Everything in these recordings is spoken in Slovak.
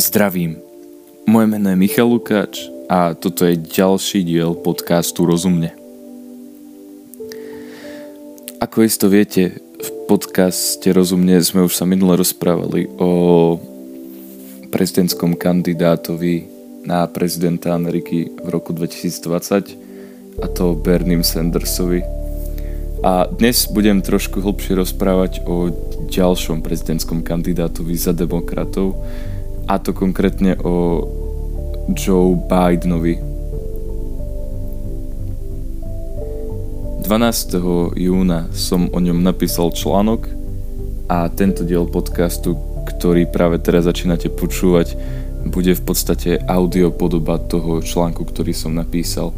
Zdravím. Moje meno je Michal Lukáč a toto je ďalší diel podcastu Rozumne. Ako isto viete, v podcaste Rozumne sme už sa minule rozprávali o prezidentskom kandidátovi na prezidenta Ameriky v roku 2020 a to Bernie Sandersovi. A dnes budem trošku hlbšie rozprávať o ďalšom prezidentskom kandidátovi za demokratov, a to konkrétne o Joe Bidenovi. 12. júna som o ňom napísal článok a tento diel podcastu, ktorý práve teraz začínate počúvať, bude v podstate audio toho článku, ktorý som napísal.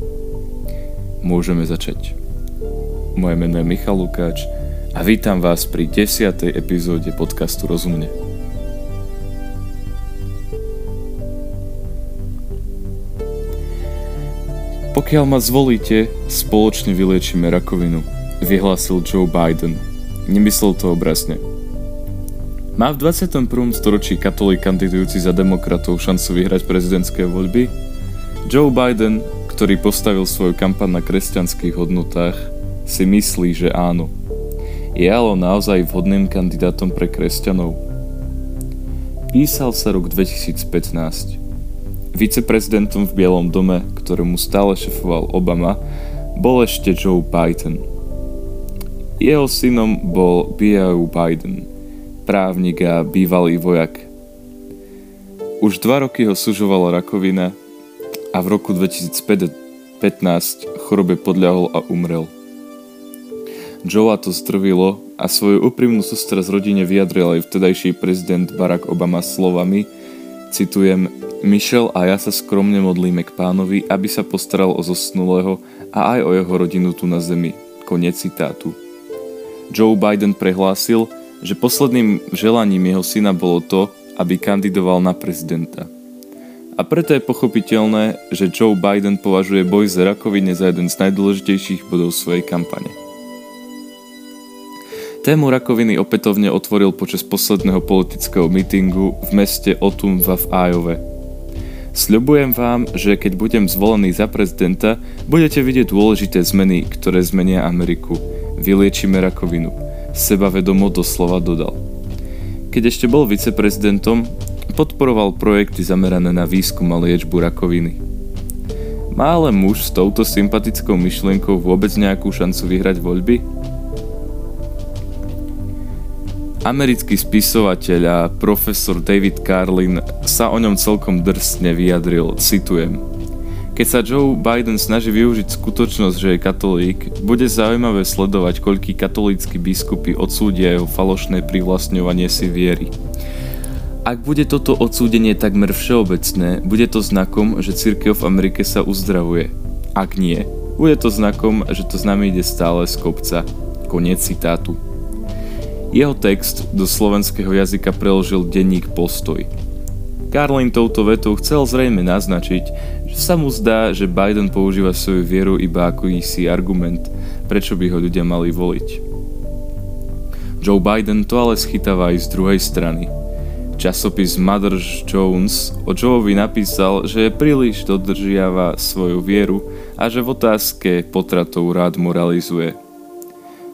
Môžeme začať. Moje meno je Michal Lukáč a vítam vás pri 10. epizóde podcastu Rozumne. Pokiaľ ma zvolíte, spoločne vyliečíme rakovinu, vyhlásil Joe Biden. Nemyslel to obrazne. Má v 21. storočí katolík kandidujúci za demokratov šancu vyhrať prezidentské voľby? Joe Biden, ktorý postavil svoju kampaň na kresťanských hodnotách, si myslí, že áno. Je ale naozaj vhodným kandidátom pre kresťanov? Písal sa rok 2015. Viceprezidentom v Bielom dome, ktorému stále šefoval Obama, bol ešte Joe Biden. Jeho synom bol B.O. Biden, právnik a bývalý vojak. Už dva roky ho sužovala rakovina a v roku 2015 chorobe podľahol a umrel. Joea to zdrvilo a svoju úprimnú z rodine vyjadril aj vtedajší prezident Barack Obama slovami, citujem, Michel a ja sa skromne modlíme k pánovi, aby sa postaral o zosnulého a aj o jeho rodinu tu na zemi. Konec citátu. Joe Biden prehlásil, že posledným želaním jeho syna bolo to, aby kandidoval na prezidenta. A preto je pochopiteľné, že Joe Biden považuje boj za rakovine za jeden z najdôležitejších bodov svojej kampane. Tému rakoviny opätovne otvoril počas posledného politického mítingu v meste Otumva v Iowa, Sľubujem vám, že keď budem zvolený za prezidenta, budete vidieť dôležité zmeny, ktoré zmenia Ameriku. Vyliečíme rakovinu. Sebavedomo doslova dodal. Keď ešte bol viceprezidentom, podporoval projekty zamerané na výskum a liečbu rakoviny. Má ale muž s touto sympatickou myšlienkou vôbec nejakú šancu vyhrať voľby? Americký spisovateľ a profesor David Carlin sa o ňom celkom drsne vyjadril, citujem. Keď sa Joe Biden snaží využiť skutočnosť, že je katolík, bude zaujímavé sledovať, koľký katolícky biskupy odsúdia jeho falošné privlastňovanie si viery. Ak bude toto odsúdenie takmer všeobecné, bude to znakom, že církev v Amerike sa uzdravuje. Ak nie, bude to znakom, že to s nami ide stále z kopca. Koniec citátu. Jeho text do slovenského jazyka preložil denník Postoj. Karlin touto vetou chcel zrejme naznačiť, že sa mu zdá, že Biden používa svoju vieru iba ako istý argument, prečo by ho ľudia mali voliť. Joe Biden to ale schytáva aj z druhej strany. Časopis Mother Jones o Joeovi napísal, že príliš dodržiava svoju vieru a že v otázke potratov rád moralizuje.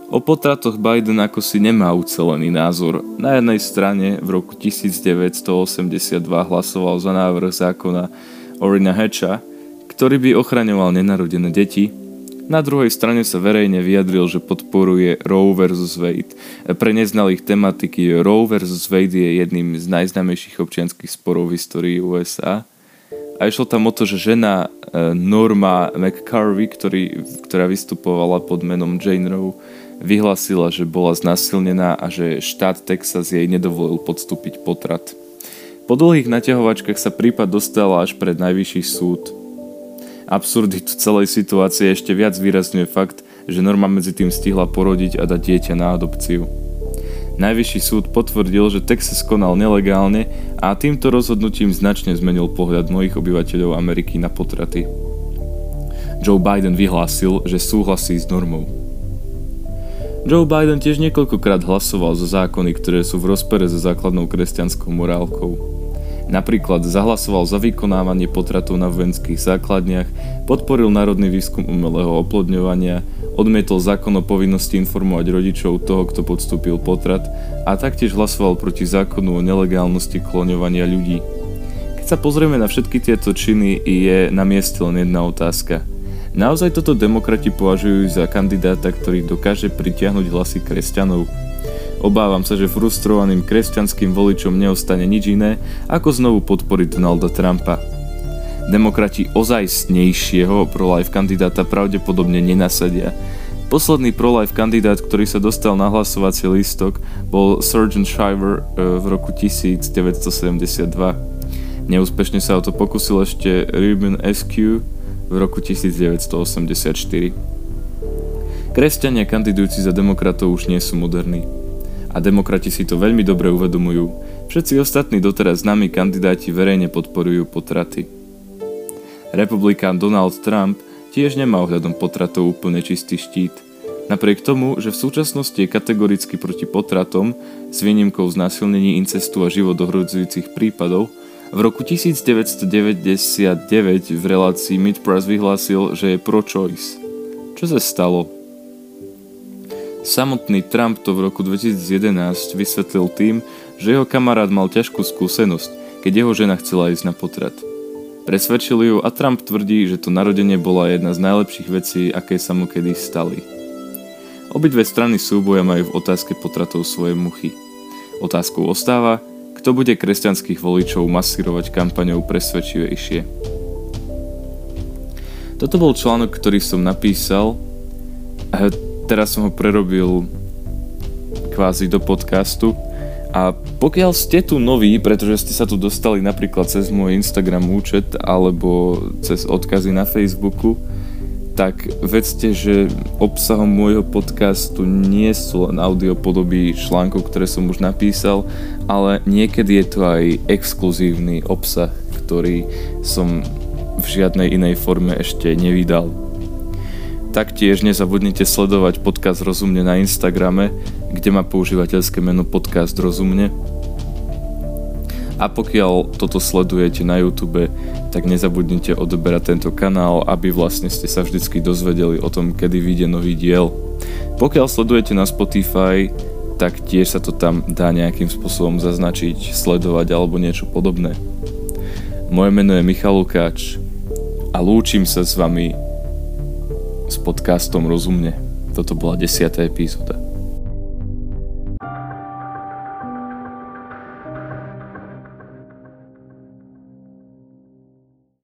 O potratoch Biden ako si nemá ucelený názor. Na jednej strane v roku 1982 hlasoval za návrh zákona Orina Hatcha, ktorý by ochraňoval nenarodené deti, na druhej strane sa verejne vyjadril, že podporuje Roe vs. Wade. Pre neznalých tematiky Roe vs. Wade je jedným z najznámejších občianských sporov v histórii USA. A išlo tam o to, že žena e, Norma McCarvey, ktorý, ktorá vystupovala pod menom Jane Roe, vyhlasila, že bola znasilnená a že štát Texas jej nedovolil podstúpiť potrat. Po dlhých naťahovačkách sa prípad dostala až pred najvyšší súd. Absurditu celej situácie ešte viac výrazňuje fakt, že Norma medzi tým stihla porodiť a dať dieťa na adopciu. Najvyšší súd potvrdil, že Texas konal nelegálne a týmto rozhodnutím značne zmenil pohľad mnohých obyvateľov Ameriky na potraty. Joe Biden vyhlásil, že súhlasí s normou. Joe Biden tiež niekoľkokrát hlasoval za zákony, ktoré sú v rozpere so základnou kresťanskou morálkou. Napríklad zahlasoval za vykonávanie potratov na vojenských základniach, podporil národný výskum umelého oplodňovania, odmietol zákon o povinnosti informovať rodičov toho, kto podstúpil potrat a taktiež hlasoval proti zákonu o nelegálnosti kloňovania ľudí. Keď sa pozrieme na všetky tieto činy, je na mieste len jedna otázka. Naozaj toto demokrati považujú za kandidáta, ktorý dokáže pritiahnuť hlasy kresťanov? Obávam sa, že frustrovaným kresťanským voličom neostane nič iné, ako znovu podporiť Donalda Trumpa. Demokrati ozajstnejšieho pro-life kandidáta pravdepodobne nenasadia. Posledný pro-life kandidát, ktorý sa dostal na hlasovací lístok, bol Sergeant Shiver e, v roku 1972. Neúspešne sa o to pokusil ešte Ruben SQ v roku 1984. Kresťania kandidujúci za demokratov už nie sú moderní a demokrati si to veľmi dobre uvedomujú. Všetci ostatní doteraz známi kandidáti verejne podporujú potraty. Republikán Donald Trump tiež nemá ohľadom potratov úplne čistý štít. Napriek tomu, že v súčasnosti je kategoricky proti potratom, s výnimkou znásilnení incestu a život ohrozujúcich prípadov, v roku 1999 v relácii Mid Price vyhlásil, že je pro-choice. Čo sa stalo? Samotný Trump to v roku 2011 vysvetlil tým, že jeho kamarát mal ťažkú skúsenosť, keď jeho žena chcela ísť na potrat. Presvedčil ju a Trump tvrdí, že to narodenie bola jedna z najlepších vecí, aké sa mu kedy stali. Obidve strany súboja majú v otázke potratov svoje muchy. Otázkou ostáva, kto bude kresťanských voličov masírovať kampaňou presvedčivejšie. Toto bol článok, ktorý som napísal teraz som ho prerobil kvázi do podcastu a pokiaľ ste tu noví, pretože ste sa tu dostali napríklad cez môj Instagram účet alebo cez odkazy na Facebooku, tak vedzte, že obsahom môjho podcastu nie sú len audiopodobí článkov, ktoré som už napísal, ale niekedy je to aj exkluzívny obsah, ktorý som v žiadnej inej forme ešte nevydal. Taktiež nezabudnite sledovať podcast Rozumne na Instagrame, kde má používateľské meno podcast Rozumne. A pokiaľ toto sledujete na YouTube, tak nezabudnite odoberať tento kanál, aby vlastne ste sa vždycky dozvedeli o tom, kedy vyjde nový diel. Pokiaľ sledujete na Spotify, tak tiež sa to tam dá nejakým spôsobom zaznačiť, sledovať alebo niečo podobné. Moje meno je Michal Lukáč a lúčim sa s vami s podcastom Rozumne. Toto bola desiatá epizóda.